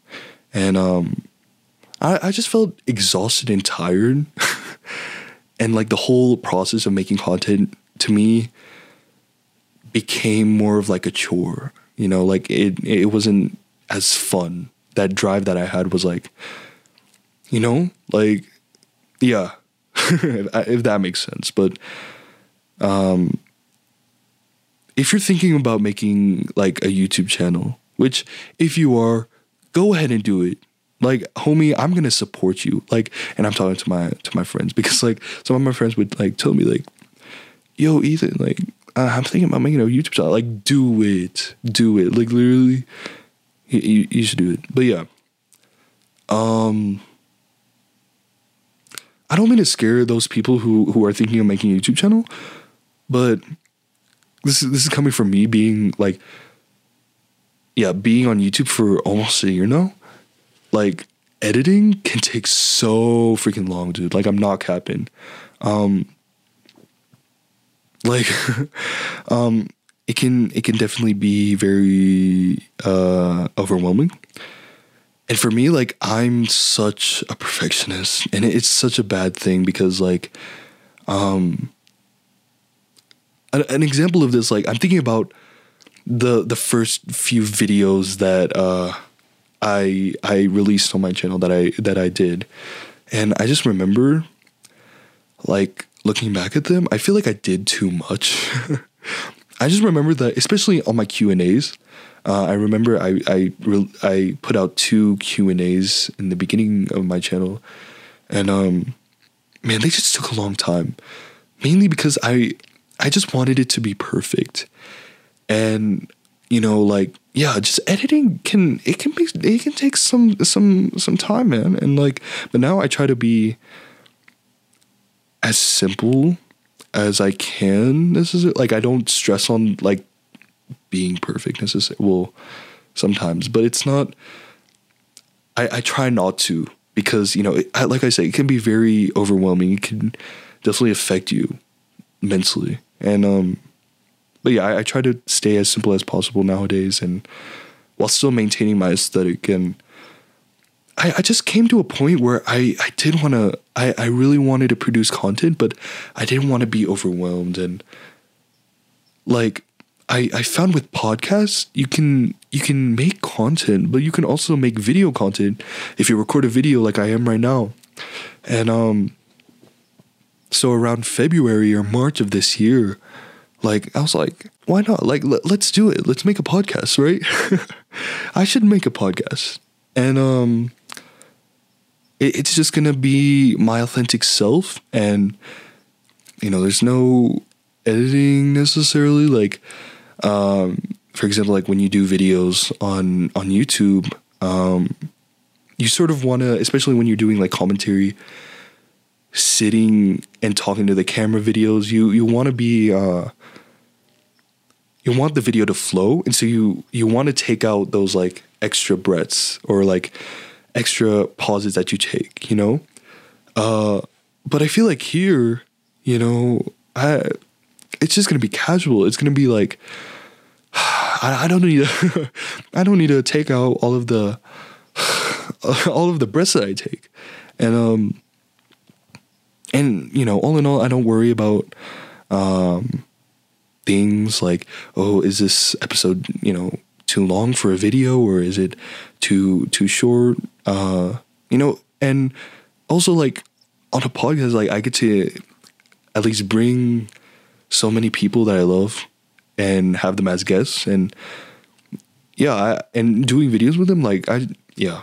And um, I, I just felt exhausted and tired. and like the whole process of making content to me became more of like a chore. You know, like it it wasn't as fun. That drive that I had was like, you know, like yeah, if, if that makes sense. But um if you're thinking about making like a YouTube channel, which if you are, go ahead and do it. Like, homie, I'm gonna support you. Like, and I'm talking to my to my friends because like some of my friends would like tell me like, "Yo, Ethan, like uh, I'm thinking about making a YouTube channel. Like, do it, do it. Like, literally, you, you, should do it." But yeah, um, I don't mean to scare those people who who are thinking of making a YouTube channel, but this is this is coming from me being like, yeah, being on YouTube for almost a year now. Like, editing can take so freaking long, dude. Like, I'm not capping. Um, like, um, it can it can definitely be very uh overwhelming and for me like i'm such a perfectionist and it's such a bad thing because like um an, an example of this like i'm thinking about the the first few videos that uh i i released on my channel that i that i did. And i just remember like looking back at them i feel like i did too much. I just remember that especially on my q and a's uh, I remember I I re- I put out two Q and A's in the beginning of my channel, and um, man, they just took a long time, mainly because I I just wanted it to be perfect, and you know like yeah, just editing can it can be it can take some some some time, man, and like but now I try to be as simple as I can. This is like I don't stress on like being perfect necessarily. Well, sometimes, but it's not. I, I try not to because you know, it, like I say, it can be very overwhelming. It can definitely affect you mentally, and um, but yeah, I, I try to stay as simple as possible nowadays, and while still maintaining my aesthetic and. I, I just came to a point where I, I did want to I, I really wanted to produce content but i didn't want to be overwhelmed and like I, I found with podcasts you can you can make content but you can also make video content if you record a video like I am right now and um so around February or March of this year like I was like why not? Like let, let's do it. Let's make a podcast right? I should make a podcast. And um it, it's just gonna be my authentic self and you know there's no editing necessarily. Like um, for example, like when you do videos on on YouTube, um, you sort of want to, especially when you're doing like commentary, sitting and talking to the camera videos. You you want to be uh, you want the video to flow, and so you you want to take out those like extra breaths or like extra pauses that you take. You know, uh, but I feel like here, you know, I it's just gonna be casual. It's gonna be like I, don't need to I don't need to take out all of the all of the breaths that I take, and um and you know all in all I don't worry about um things like oh is this episode you know too long for a video or is it too too short? Uh you know and also like on a podcast like I get to at least bring so many people that I love and have them as guests and yeah I, and doing videos with them like I yeah.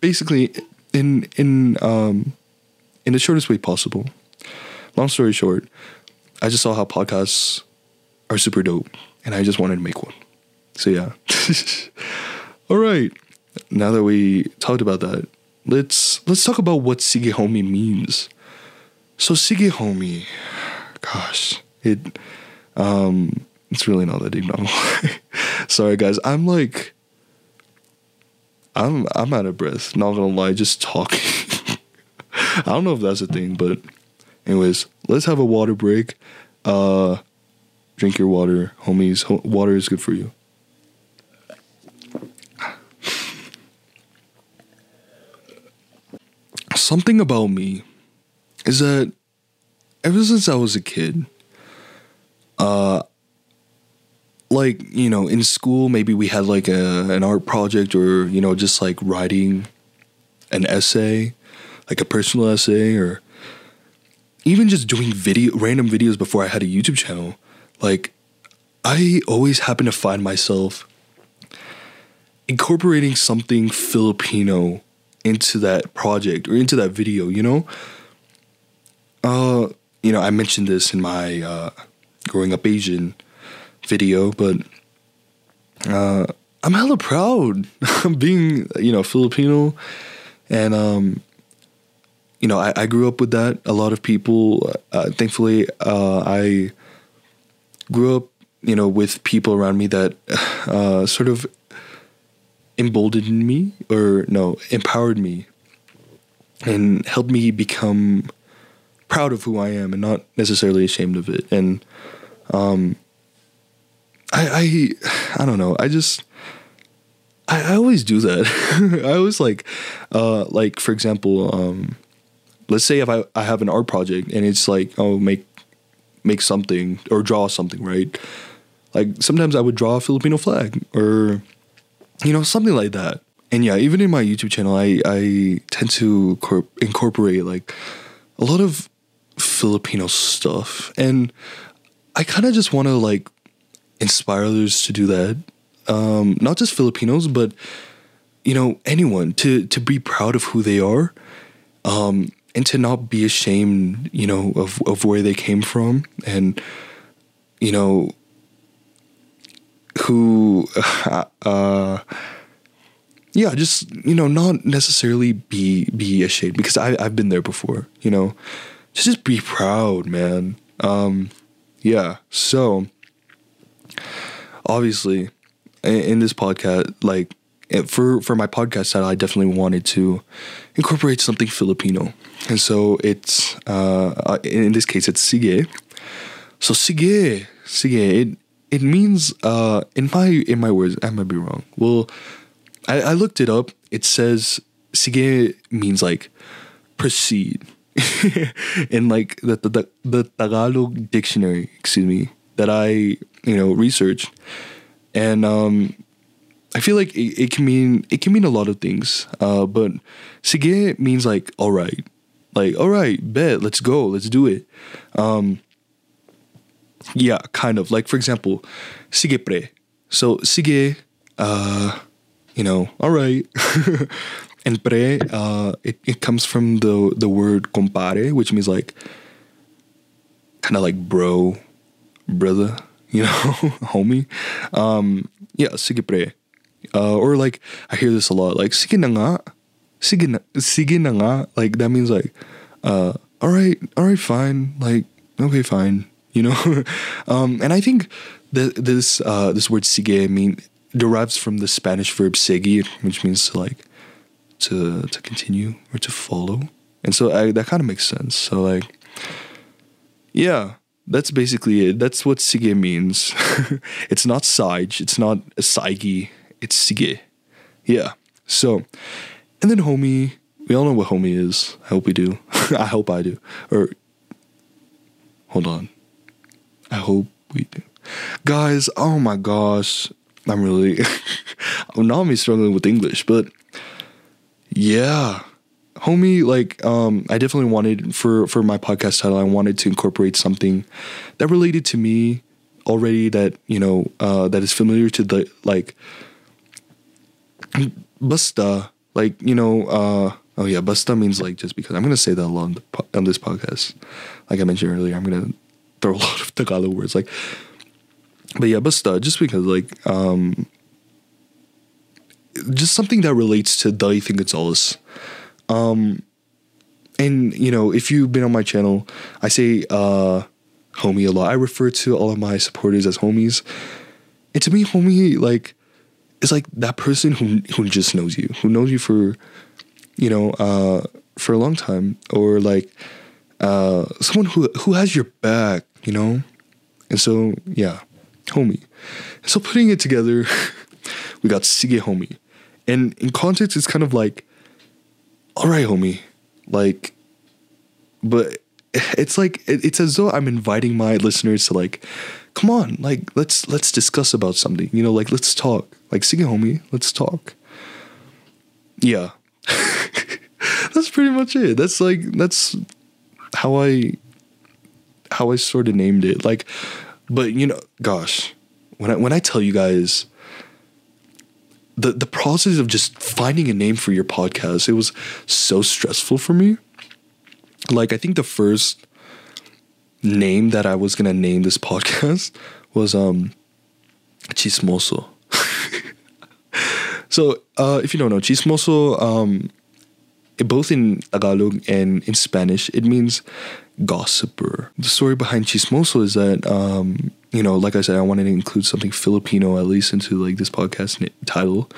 Basically in in um in the shortest way possible. Long story short I just saw how podcasts are super dope and I just wanted to make one. So yeah. All right. Now that we talked about that let's let's talk about what Sige Homie means. So Sige Homie gosh it um it's really not that deep now. Sorry guys, I'm like I'm I'm out of breath, not gonna lie, just talking. I don't know if that's a thing, but anyways, let's have a water break. Uh drink your water, homies. Ho- water is good for you. Something about me is that ever since I was a kid, uh, like you know, in school, maybe we had like a an art project, or you know, just like writing an essay, like a personal essay, or even just doing video random videos before I had a YouTube channel. Like, I always happen to find myself incorporating something Filipino into that project or into that video, you know? Uh, you know, I mentioned this in my uh, growing up Asian video, but uh, I'm hella proud of being, you know, Filipino. And, um, you know, I, I grew up with that. A lot of people, uh, thankfully, uh, I grew up, you know, with people around me that uh, sort of emboldened me or no, empowered me and helped me become proud of who I am and not necessarily ashamed of it. And um, I, I, I don't know. I just, I, I always do that. I always like, uh, like for example, um, let's say if I, I have an art project and it's like, oh, make, make something or draw something, right? Like sometimes I would draw a Filipino flag or, you know, something like that. And yeah, even in my YouTube channel, I, I tend to corp- incorporate like a lot of Filipino stuff. And I kind of just want to like inspire others to do that. Um, not just Filipinos, but you know anyone to to be proud of who they are, um, and to not be ashamed, you know, of of where they came from, and you know who, uh, yeah, just you know, not necessarily be be ashamed because I I've been there before, you know, just just be proud, man. Um, yeah, so obviously in this podcast like for for my podcast title i definitely wanted to incorporate something filipino. And so it's uh in this case it's sige. So sige sige it it means uh in my in my words i might be wrong. Well i i looked it up. It says sige means like proceed. And like the, the the tagalog dictionary excuse me that i you know researched. And um I feel like it, it can mean it can mean a lot of things. Uh, but sige means like all right, like all right, bet, let's go, let's do it. Um, yeah, kind of like for example, sige pre. So sige, uh, you know, all right, and pre, uh, it it comes from the the word compare, which means like kind of like bro, brother, you know, homie. Um, yeah, sige pre. Uh, or like I hear this a lot, like sige na nga, sige na, sige na nga. Like that means like, uh, all right, all right, fine. Like okay, fine. You know, um, and I think that this uh, this word sige I mean derives from the Spanish verb seguir, which means to like to to continue or to follow, and so I, that kind of makes sense. So like, yeah, that's basically it. That's what sige means. it's not sage. It's not a saigi. It's sige. Yeah. So, and then homie. We all know what homie is. I hope we do. I hope I do. Or hold on. I hope we do. Guys, oh my gosh. I'm really I'm struggling with English, but yeah homie like um i definitely wanted for for my podcast title i wanted to incorporate something that related to me already that you know uh that is familiar to the like basta like you know uh oh yeah basta means like just because i'm gonna say that on the on this podcast like i mentioned earlier i'm gonna throw a lot of tagalog words like but yeah basta just because like um just something that relates to TheEthanGonzales. Um, and you know, if you've been on my channel, I say uh, homie a lot. I refer to all of my supporters as homies. And to me, homie like is like that person who who just knows you, who knows you for you know uh, for a long time, or like uh, someone who who has your back, you know. And so yeah, homie. So putting it together, we got Sige homie, and in context, it's kind of like all right, homie. Like, but it's like it's as though I'm inviting my listeners to like, come on, like let's let's discuss about something. You know, like let's talk. Like, sige, homie, let's talk. Yeah, that's pretty much it. That's like that's how I how I sort of named it. Like, but you know, gosh, when I when I tell you guys the the process of just finding a name for your podcast it was so stressful for me like i think the first name that i was gonna name this podcast was um chismoso so uh if you don't know chismoso um both in tagalog and in spanish it means gossiper the story behind chismoso is that um you know, like I said, I wanted to include something Filipino at least into like this podcast title.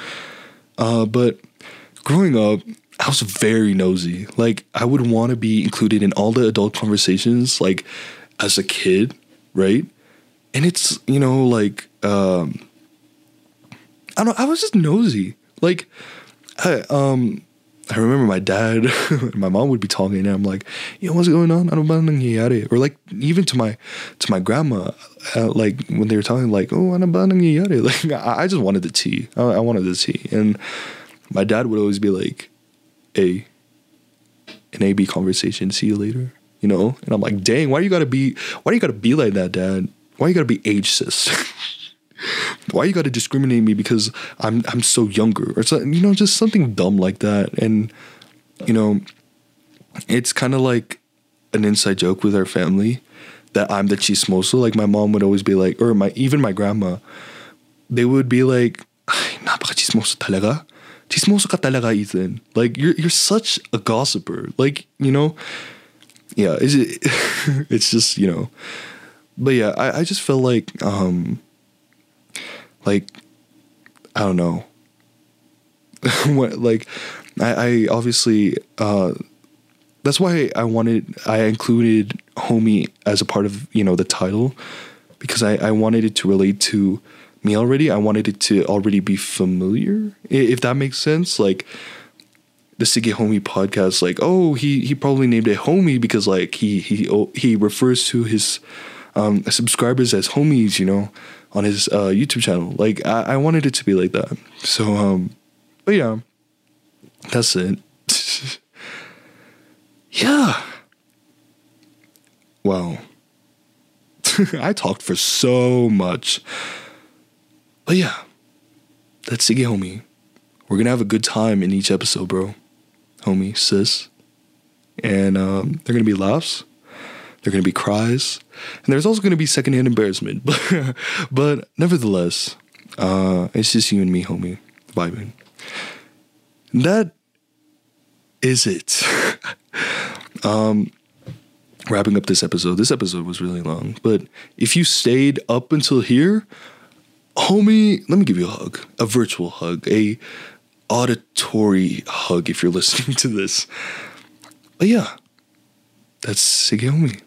Uh, but growing up, I was very nosy. Like I would want to be included in all the adult conversations, like as a kid, right? And it's you know like um, I don't. I was just nosy. Like I um I remember my dad, my mom would be talking, and I'm like, "Yo, what's going on? Ano ba nangyayari?" Or like even to my to my grandma, uh, like when they were talking, like, "Oh, ba nangyayari?" Like I, I just wanted the tea. I, I wanted the tea, and my dad would always be like, "A, an AB conversation. See you later." You know, and I'm like, "Dang, why you gotta be? Why you gotta be like that, Dad? Why you gotta be age sis?" why you got to discriminate me because I'm I'm so younger or something, you know, just something dumb like that. And you know, it's kind of like an inside joke with our family that I'm the chismoso. Like my mom would always be like, or my even my grandma, they would be like, napaka chismoso talaga. Chismoso ka talaga, Ethan. Like you're you're such a gossiper. Like you know, yeah. Is it? it's just you know, but yeah. I I just feel like um like I don't know. what like I, I obviously uh that's why I wanted I included homie as a part of, you know, the title because I, I wanted it to relate to me already. I wanted it to already be familiar. If that makes sense. Like the Sige Homie podcast, like, oh, he he probably named it homie because like he he oh, he refers to his um subscribers as homies, you know on his uh, YouTube channel. Like I, I wanted it to be like that. So um, but yeah, that's it. yeah. Wow. I talked for so much. But yeah, that's Sige Homie. We're gonna have a good time in each episode, bro. Homie, sis. And um, they're gonna be laughs. There are going to be cries, and there's also going to be secondhand embarrassment. But, but nevertheless, uh, it's just you and me, homie. Vibing. That is it. um, wrapping up this episode. This episode was really long, but if you stayed up until here, homie, let me give you a hug, a virtual hug, a auditory hug if you're listening to this. But yeah, that's Sige Homie.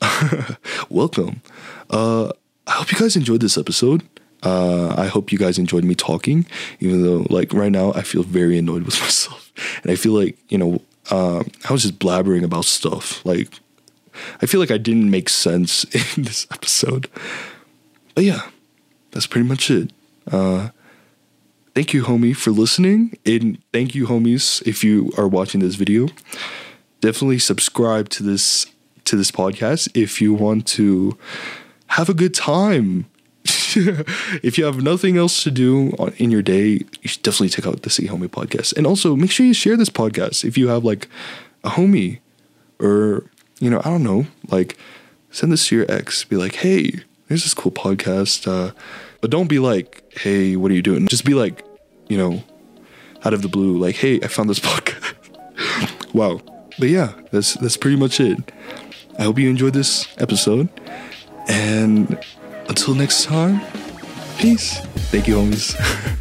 welcome. Uh, I hope you guys enjoyed this episode. Uh, I hope you guys enjoyed me talking, even though, like, right now I feel very annoyed with myself. And I feel like, you know, uh, I was just blabbering about stuff. Like, I feel like I didn't make sense in this episode. But yeah, that's pretty much it. Uh, thank you, homie, for listening. And thank you, homies, if you are watching this video. Definitely subscribe to this to this podcast if you want to have a good time. if you have nothing else to do in your day, you should definitely check out the Sige Homie podcast. And also make sure you share this podcast if you have like a homie or, you know, I don't know, like send this to your ex. Be like, hey, there's this cool podcast. Uh, but don't be like, hey, what are you doing? Just be like, you know, out of the blue, like, hey, I found this podcast. wow. But yeah, that's that's pretty much it. I hope you enjoyed this episode. And until next time, peace. Thank you, homies.